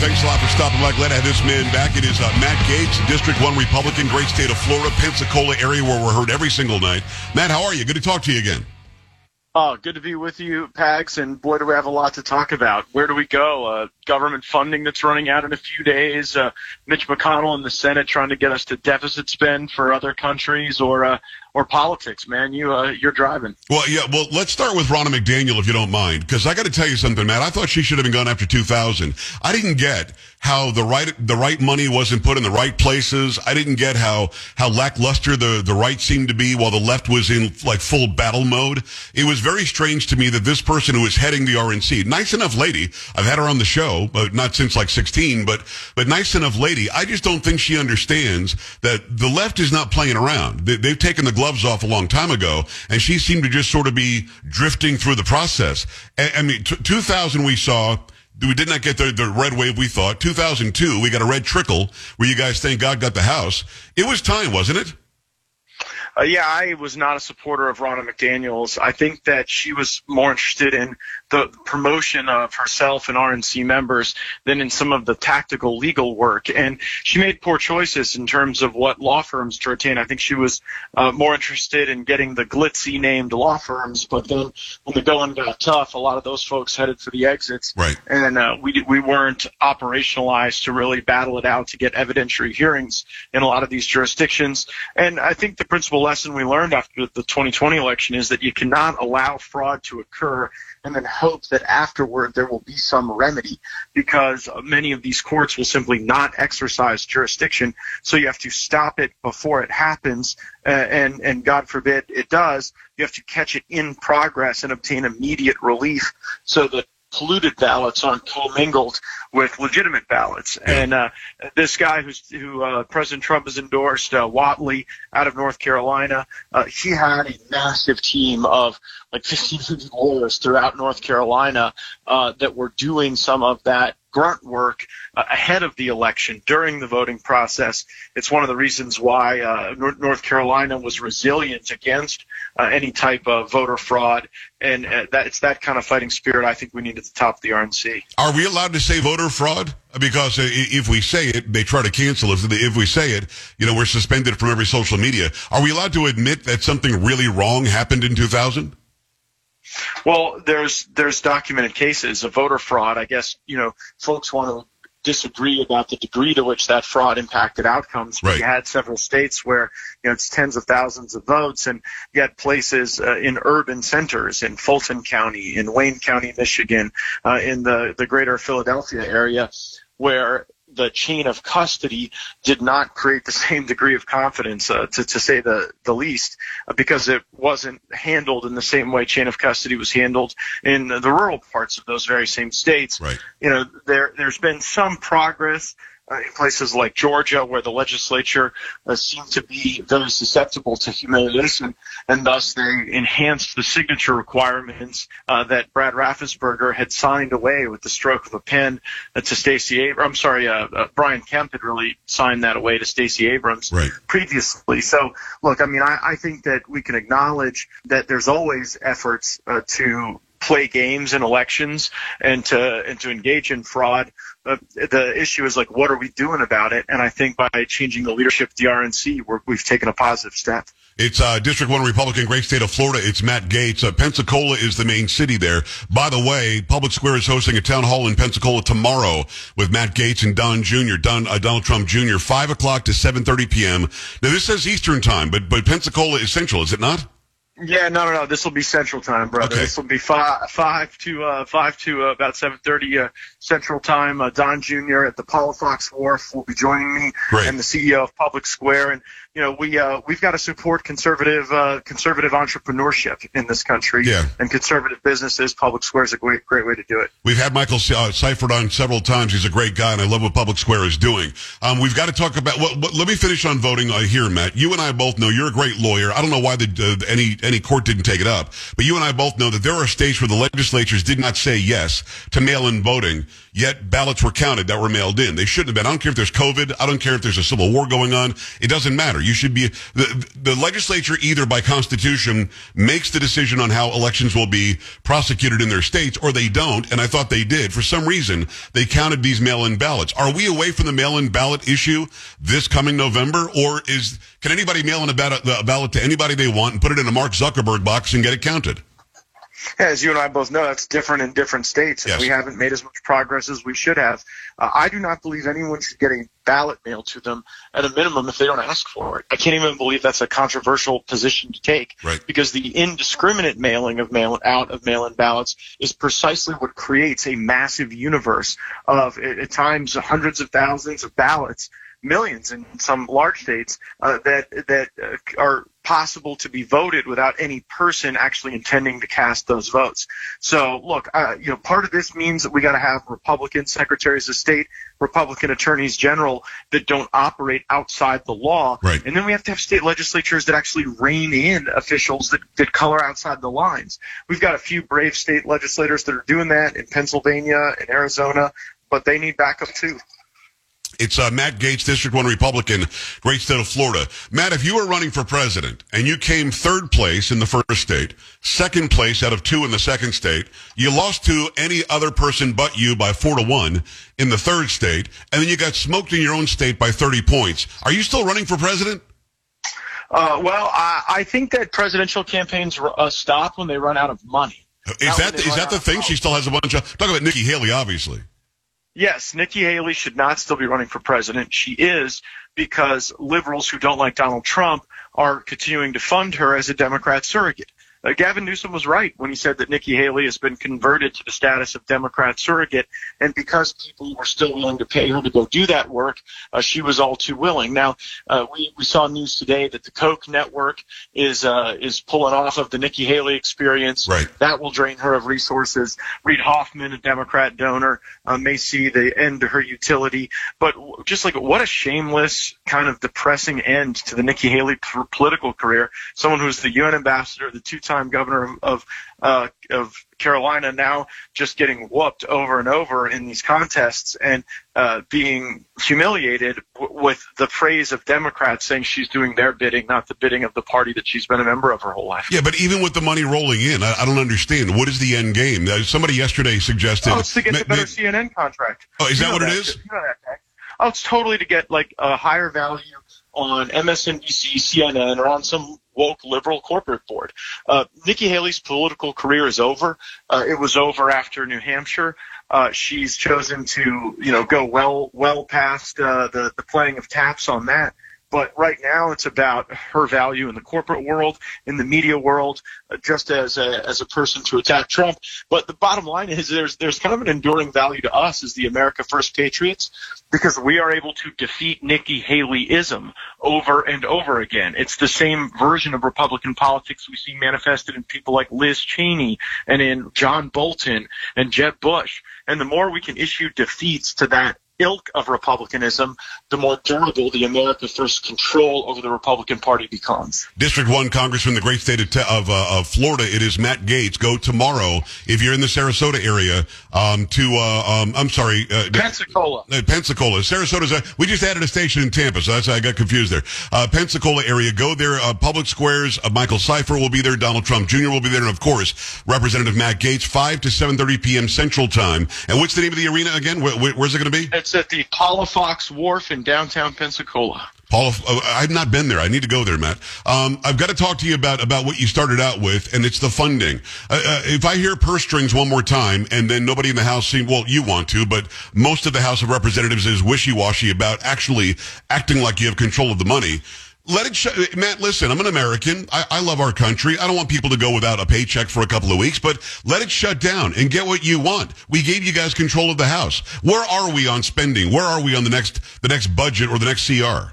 Thanks a lot for stopping by. Glad to have this man back. It is uh, Matt Gaetz, District 1 Republican, great state of Florida, Pensacola area where we're heard every single night. Matt, how are you? Good to talk to you again. Oh, good to be with you, Pags, and boy, do we have a lot to talk about. Where do we go? Uh, government funding that's running out in a few days. Uh, Mitch McConnell in the Senate trying to get us to deficit spend for other countries, or uh, or politics, man. You uh, you're driving. Well, yeah. Well, let's start with Ronna McDaniel, if you don't mind, because I got to tell you something, Matt. I thought she should have been gone after 2000. I didn't get how the right the right money wasn't put in the right places. I didn't get how how lackluster the the right seemed to be while the left was in like full battle mode. It was very strange to me that this person who was heading the RNC, nice enough lady, I've had her on the show, but not since like 16, but but nice enough lady. I just don't think she understands that the left is not playing around. They, they've taken the gloves off a long time ago, and she seemed to just sort of be drifting through the process. I, I mean, t- 2000 we saw we did not get the, the red wave we thought. 2002, we got a red trickle where you guys thank God got the house. It was time, wasn't it? Uh, yeah, I was not a supporter of Ronna McDaniels. I think that she was more interested in the promotion of herself and RNC members than in some of the tactical legal work. And she made poor choices in terms of what law firms to retain. I think she was uh, more interested in getting the glitzy named law firms, but then when the going got tough, a lot of those folks headed for the exits. Right. And uh, we we weren't operationalized to really battle it out to get evidentiary hearings in a lot of these jurisdictions. And I think the principal lesson we learned after the 2020 election is that you cannot allow fraud to occur and then hope that afterward there will be some remedy because many of these courts will simply not exercise jurisdiction. So you have to stop it before it happens. Uh, and, and God forbid it does. You have to catch it in progress and obtain immediate relief so that polluted ballots aren't commingled with legitimate ballots. And uh, this guy who's, who uh, President Trump has endorsed, uh, Whatley out of North Carolina, uh, he had a massive team of like 1,500 lawyers throughout North Carolina uh, that were doing some of that grunt work uh, ahead of the election during the voting process. It's one of the reasons why uh, North Carolina was resilient against uh, any type of voter fraud, and uh, that it's that kind of fighting spirit I think we need at the top of the RNC. Are we allowed to say voter fraud? Because uh, if we say it, they try to cancel us. If we say it, you know, we're suspended from every social media. Are we allowed to admit that something really wrong happened in 2000? Well, there's there's documented cases of voter fraud. I guess you know folks want to disagree about the degree to which that fraud impacted outcomes. Right. You had several states where you know it's tens of thousands of votes, and you had places uh, in urban centers in Fulton County, in Wayne County, Michigan, uh, in the the greater Philadelphia area, where the chain of custody did not create the same degree of confidence, uh, to, to say the, the least, uh, because it wasn't handled in the same way chain of custody was handled in the rural parts of those very same states. Right. You know, there, there's been some progress uh, in places like Georgia, where the legislature uh, seemed to be very susceptible to humiliation, and thus they enhanced the signature requirements uh, that Brad Raffensperger had signed away with the stroke of a pen uh, to Stacey Abrams. I'm sorry, uh, uh, Brian Kemp had really signed that away to Stacey Abrams right. previously. So, look, I mean, I, I think that we can acknowledge that there's always efforts to play games in elections and to and to engage in fraud. The issue is like, what are we doing about it? And I think by changing the leadership of the RNC, we have taken a positive step. It's uh, District 1 Republican, great state of Florida. It's Matt Gaetz. Uh, Pensacola is the main city there. By the way, Public Square is hosting a town hall in Pensacola tomorrow with Matt Gaetz and Don Jr., Don, uh, Donald Trump Jr., 5 o'clock to 7.30 p.m. Now, this says Eastern time, but, but Pensacola is Central, is it not? Yeah, no, no, no. This will be Central Time, brother. Okay. This will be five, five to uh, five to uh, about seven thirty uh, Central Time. Uh, Don Jr. at the Palafox Wharf will be joining me, Great. and the CEO of Public Square. And you know, we uh, we've got to support conservative uh, conservative entrepreneurship in this country, Yeah. and conservative businesses. Public Square is a great great way to do it. We've had Michael uh, Seifert on several times. He's a great guy, and I love what Public Square is doing. Um, we've got to talk about. Well, let me finish on voting uh, here, Matt. You and I both know you're a great lawyer. I don't know why the uh, any any court didn't take it up. But you and I both know that there are states where the legislatures did not say yes to mail-in voting, yet ballots were counted that were mailed in. They shouldn't have been. I don't care if there's COVID. I don't care if there's a civil war going on. It doesn't matter. You should be, the, the legislature either by constitution makes the decision on how elections will be prosecuted in their states or they don't. And I thought they did. For some reason, they counted these mail-in ballots. Are we away from the mail-in ballot issue this coming November or is, can anybody mail in a ballot, a ballot to anybody they want and put it in a Mark Zuckerberg box and get it counted? As you and I both know, that's different in different states, and Yes. we haven't made as much progress as we should have. Uh, I do not believe anyone should get a ballot mailed to them at a minimum if they don't ask for it. I can't even believe that's a controversial position to take. Right. Because the indiscriminate mailing of mail out of mail-in ballots is precisely what creates a massive universe of at at times hundreds of thousands of ballots millions in some large states uh, that that uh, are possible to be voted without any person actually intending to cast those votes. So, look, uh, you know, part of this means that we got to have Republican secretaries of state, Republican attorneys general that don't operate outside the law, Right. and then we have to have state legislatures that actually rein in officials that, that color outside the lines. We've got a few brave state legislators that are doing that in Pennsylvania and Arizona, but they need backup too. It's uh, Matt Gaetz, District 1 Republican, great state of Florida. Matt, if you were running for president and you came third place in the first state, second place out of two in the second state, you lost to any other person but you by four to one in the third state, and then you got smoked in your own state by 30 points. Are you still running for president? Uh, well, I, I think that presidential campaigns uh, stop when they run out of money. Is Not that is that the thing? She still has a bunch of, talk about Nikki Haley, obviously. Yes, Nikki Haley should not still be running for president. She is because liberals who don't like Donald Trump are continuing to fund her as a Democrat surrogate. Uh, Gavin Newsom was right when he said that Nikki Haley has been converted to the status of Democrat surrogate, and because people were still willing to pay her to go do that work, uh, she was all too willing. Now, uh, we, we saw news today that the Koch network is uh, is pulling off of the Nikki Haley experience. Right. That will drain her of resources. Reid Hoffman, a Democrat donor, uh, may see the end to her utility. But just like what a shameless, kind of depressing end to the Nikki Haley political career. Someone who's the UN ambassador, the governor of of, uh, of Carolina, now just getting whooped over and over in these contests and uh, being humiliated w- with the praise of Democrats saying she's doing their bidding, not the bidding of the party that she's been a member of her whole life. Yeah, but even with the money rolling in, I, I don't understand. What is the end game? Somebody yesterday suggested. Oh, it's to get Ma- the better ma- CNN contract. Oh, is You that what it is? You know that, Oh, it's totally to get like a higher value on MSNBC, CNN, or on some woke liberal corporate board. Uh, Nikki Haley's political career is over. Uh, it was over after New Hampshire. Uh, she's chosen to, you know, go well, well past uh, the the playing of taps on that. But right now, it's about her value in the corporate world, in the media world, uh, just as a, as a person to attack Trump. But the bottom line is there's there's kind of an enduring value to us as the America First Patriots because we are able to defeat Nikki Haleyism over and over again. It's the same version of Republican politics we see manifested in people like Liz Cheney and in John Bolton and Jeb Bush. And the more we can issue defeats to that ilk of republicanism, the more durable the America First control over the Republican Party becomes. District 1 Congressman, the great state of, te- of, uh, of Florida, it is Matt Gaetz. Go tomorrow, if you're in the Sarasota area, um, to, uh, um, I'm sorry, uh, Pensacola. Uh, Pensacola. Sarasota. A, we just added a station in Tampa, so that's I got confused there. Uh, Pensacola area. Go there. Uh, public squares. Uh, Michael Seifert will be there. Donald Trump Jr. will be there, and of course, Representative Matt Gaetz. Five to 7:30 p.m. Central Time. And what's the name of the arena again? Where, where, where's it going to be? It's at the Palafox Wharf in downtown Pensacola. Paul, uh, I've not been there. I need to go there, Matt. Um, I've got to talk to you about about what you started out with, and it's the funding. Uh, uh, if I hear purse strings one more time, and then nobody in the House seems well, you want to, but most of the House of Representatives is wishy washy about actually acting like you have control of the money. Let it, sh- Matt. Listen, I'm an American. I, I love our country. I don't want people to go without a paycheck for a couple of weeks, but let it shut down and get what you want. We gave you guys control of the House. Where are we on spending? Where are we on the next the next budget or the next CR?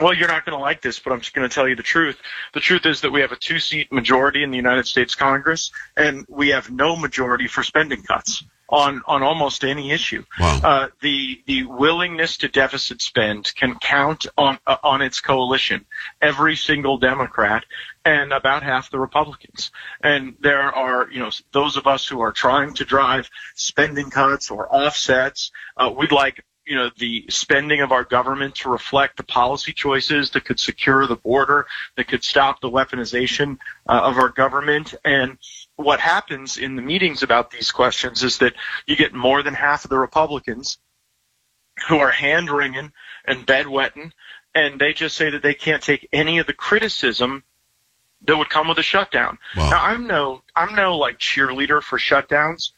Well, you're not going to like this, but I'm just going to tell you the truth. The truth is that we have a two seat majority in the United States Congress, and we have no majority for spending cuts. On on almost any issue. Wow. Uh, the the willingness to deficit spend can count on uh, on its coalition, every single Democrat and about half the Republicans. And there are you know those of us who are trying to drive spending cuts or offsets. Uh, we'd like you know, the spending of our government to reflect the policy choices that could secure the border, that could stop the weaponization uh, of our government. And what happens in the meetings about these questions is that you get more than half of the Republicans who are hand wringing and bedwetting, and they just say that they can't take any of the criticism that would come with a shutdown. Wow. Now I'm no I'm no like cheerleader for shutdowns.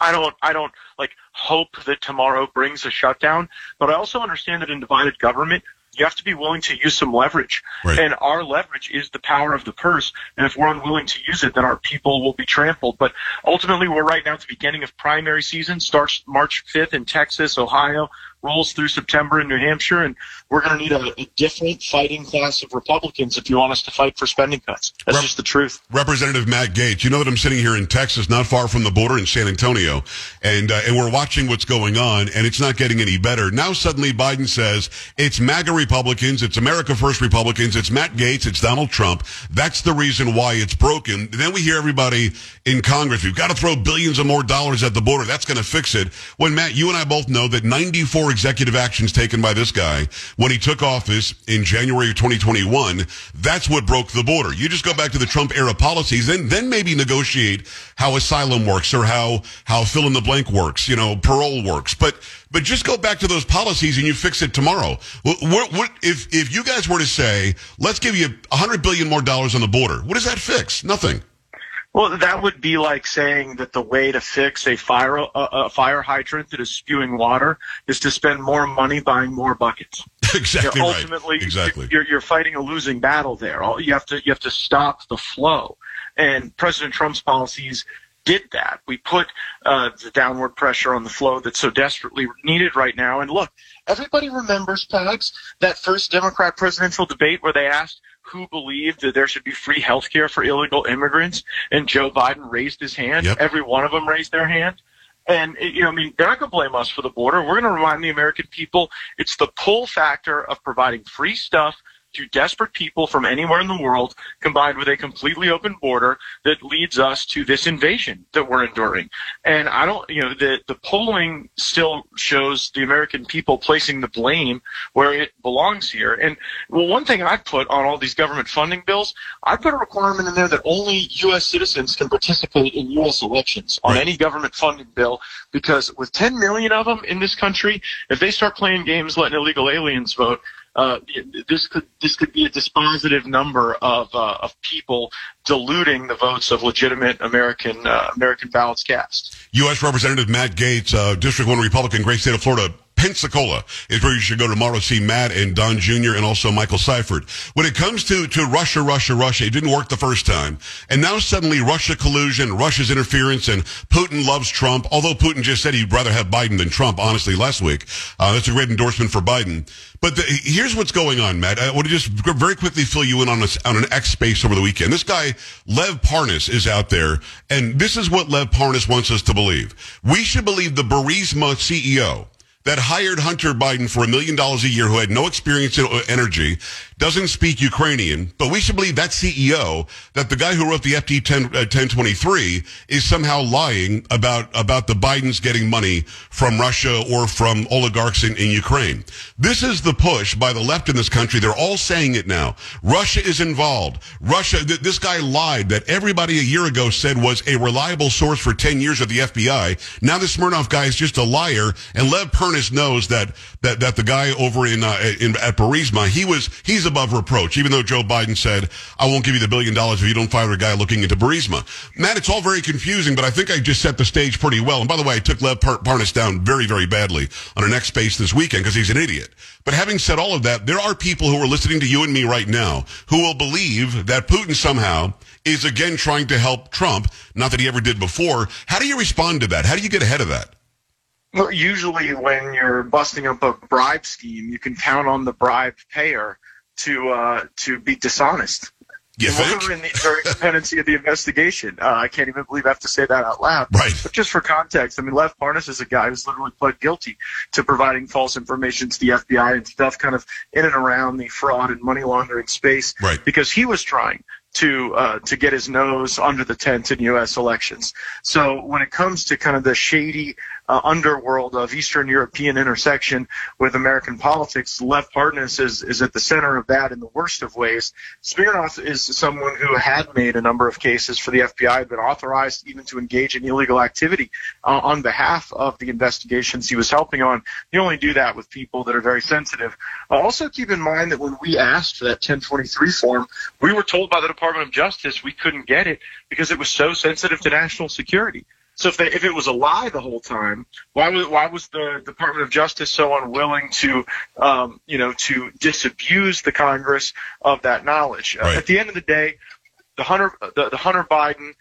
I don't I don't like hope that tomorrow brings a shutdown, but I also understand that in divided government you have to be willing to use some leverage. Right. And our leverage is the power of the purse. And if we're unwilling to use it, then our people will be trampled. But ultimately, we're right now at the beginning of primary season, starts March 5th in Texas, Ohio, rolls through September in New Hampshire, and we're going to need a, a, different fighting class of Republicans if you want us to fight for spending cuts. That's Rep- just the truth. Representative Matt Gaetz, you know that I'm sitting here in Texas, not far from the border in San Antonio, and uh, and we're watching what's going on, and it's not getting any better. Now suddenly Biden says it's MAGA Republicans, it's America First Republicans, it's Matt Gaetz, it's Donald Trump. That's the reason why it's broken. And then we hear everybody in Congress, we've got to throw billions of more dollars at the border. That's going to fix it. When Matt, you and I both know that 94 executive actions taken by this guy when he took office in January of 2021, that's what broke the border. You just go back to the Trump era policies, then then maybe negotiate how asylum works or how how fill in the blank works, you know, parole works. But but just go back to those policies and you fix it tomorrow. What, what, if if you guys were to say, let's give you 100 billion more dollars on the border, what does that fix? Nothing. Well, that would be like saying that the way to fix a fire a, a fire hydrant that is spewing water is to spend more money buying more buckets. exactly you know, right. Ultimately, Exactly. You're, you're fighting a losing battle there. You have to you have to stop the flow. And President Trump's policies did that. We put uh, the downward pressure on the flow that's so desperately needed right now. And look, everybody remembers, Pags, that first Democrat presidential debate where they asked who believed that there should be free health care for illegal immigrants, and Joe Biden raised his hand. Yep. Every one of them raised their hand. And you know, I mean, they're not going to blame us for the border. We're going to remind the American people it's the pull factor of providing free stuff to desperate people from anywhere in the world, combined with a completely open border that leads us to this invasion that we're enduring. And I don't, you know, the the polling still shows the American people placing the blame where it belongs here. And well, one thing I put on all these government funding bills, I put a requirement in there that only U.S. citizens can participate in U.S. elections on Right. any government funding bill, because with 10 million of them in this country, if they start playing games letting illegal aliens vote, uh, this could this could be a dispositive number of uh, of people diluting the votes of legitimate American uh, American ballots cast. U.S. Representative Matt Gaetz, uh, District 1 Republican, great state of Florida. Pensacola is where you should go tomorrow to see Matt and Don Jr. and also Michael Seifert. When it comes to, to Russia, Russia, Russia, it didn't work the first time. And now suddenly Russia collusion, Russia's interference, and Putin loves Trump, although Putin just said he'd rather have Biden than Trump, honestly, last week. Uh, that's a great endorsement for Biden. But the, here's what's going on, Matt. I want to just very quickly fill you in on, this, on an X space over the weekend. This guy, Lev Parnas, is out there, and this is what Lev Parnas wants us to believe. We should believe the Burisma CEO that hired Hunter Biden for a million dollars a year who had no experience in energy, doesn't speak Ukrainian, but we should believe that CEO, that the guy who wrote the FD 10, uh, 1023 is somehow lying about, about the Bidens getting money from Russia or from oligarchs in, in Ukraine. This is the push by the left in this country. They're all saying it now. Russia is involved. Russia, th- this guy lied that everybody a year ago said was a reliable source for 10 years at the FBI. Now this Smirnov guy is just a liar, and Lev Parnas knows that, that, that the guy over in, uh, in, at Burisma, he was, he's above reproach, even though Joe Biden said, I won't give you the billion dollars if you don't fire a guy looking into Burisma. Matt, it's all very confusing, but I think I just set the stage pretty well. And by the way, I took Lev Par- Parnas down very, very badly on our next space this weekend because he's an idiot. But having said all of that, there are people who are listening to you and me right now who will believe that Putin somehow is again trying to help Trump. Not that he ever did before. How do you respond to that? How do you get ahead of that? Well, usually when you're busting up a bribe scheme, you can count on the bribe payer to uh, to be dishonest. You think? in the, during the pendency of the investigation. Uh, I can't even believe I have to say that out loud. Right. But just for context, I mean, Lev Parnas is a guy who's literally pled guilty to providing false information to the FBI and stuff kind of in and around the fraud and money laundering space. Right. Because he was trying to uh, to get his nose under the tent in U.S. elections. So when it comes to kind of the shady uh, underworld of Eastern European intersection with American politics, Lev Parnas is is at the center of that in the worst of ways. Smirnov is someone who had made a number of cases for the FBI, been authorized even to engage in illegal activity uh, on behalf of the investigations he was helping on. You only do that with people that are very sensitive. Uh, also keep in mind that when we asked for that 1023 form, we were told by the Department of Justice we couldn't get it because it was so sensitive to national security. So if they, if it was a lie the whole time, why was why was the Department of Justice so unwilling to um, you know to disabuse the Congress of that knowledge? Uh, at the end of the day, the Hunter the, the Hunter Biden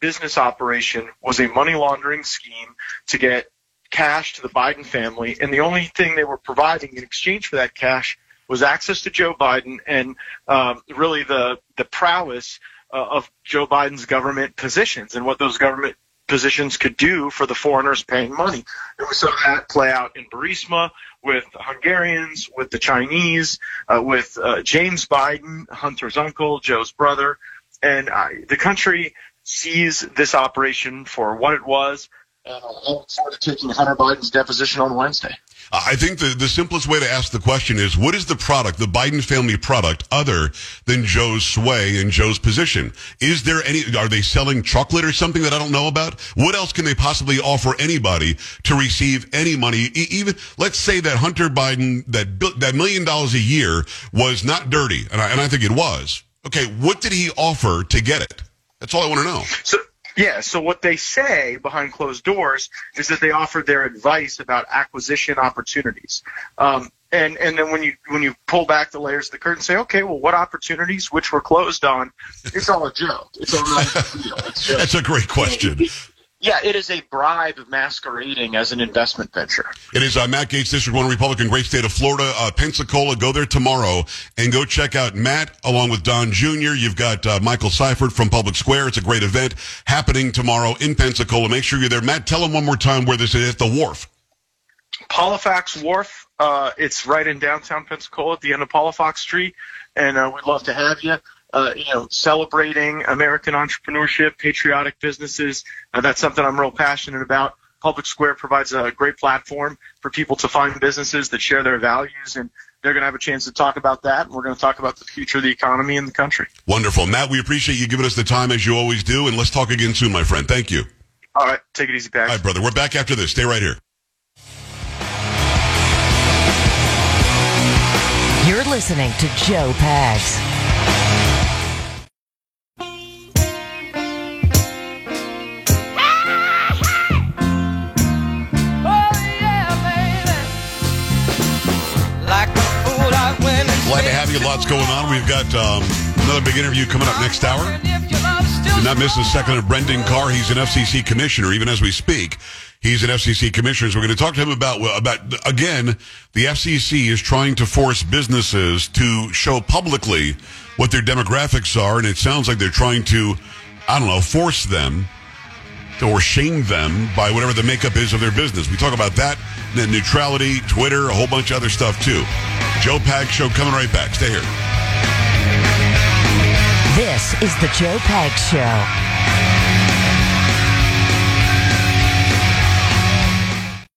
business operation was a money laundering scheme to get cash to the Biden family, and the only thing they were providing in exchange for that cash was access to Joe Biden and um, really the the prowess uh, of Joe Biden's government positions and what those government positions could do for the foreigners paying money. And we saw that play out in Burisma with Hungarians, with the Chinese, uh, with uh, James Biden, Hunter's uncle, Joe's brother. And the country sees this operation for what it was. And I look forward to taking Hunter Biden's deposition on Wednesday. I think the, the simplest way to ask the question is what is the product, the Biden family product, other than Joe's sway and Joe's position? Is there any, are they selling chocolate or something that I don't know about? What else can they possibly offer anybody to receive any money? Even, let's say that Hunter Biden, that, that million dollars a year was not dirty, and I, and I think it was. Okay, what did he offer to get it? That's all I want to know. So yeah, so what they say behind closed doors is that they offer their advice about acquisition opportunities. Um, and and then when you when you pull back the layers of the curtain, say, okay, well, what opportunities which were closed on? It's all a joke. It's all not a big. It's just, That's a great question. Yeah, it is a bribe masquerading as an investment venture. It is uh, Matt Gaetz, District 1 Republican, great state of Florida, uh, Pensacola. Go there tomorrow and go check out Matt along with Don Jr. You've got uh, Michael Seifert from Public Square. It's a great event happening tomorrow in Pensacola. Make sure you're there. Matt, tell them one more time where this is at the wharf. Palafox Wharf. Uh, it's right in downtown Pensacola at the end of Palafox Street, and uh, we'd love to have you. Uh, you know, celebrating American entrepreneurship, patriotic businesses. Uh, that's something I'm real passionate about. Public Square provides a great platform for people to find businesses that share their values, and they're going to have a chance to talk about that. And we're going to talk about the future of the economy in the country. Wonderful. Matt, we appreciate you giving us the time as you always do. And let's talk again soon, my friend. Thank you. All right, take it easy, Pat. All right, brother. We're back after this. Stay right here. You're listening to Joe Pags. Lots going on. We've got um, another big interview coming up next hour. Do not miss a second of Brendan Carr. He's an FCC commissioner, even as we speak. He's an FCC commissioner. So we're going to talk to him about, about, again, the FCC is trying to force businesses to show publicly what their demographics are. And it sounds like they're trying to, I don't know, force them or shame them by whatever the makeup is of their business. We talk about that, net neutrality, Twitter, a whole bunch of other stuff too. Joe Pag Show coming right back. Stay here. This is the Joe Pags Show.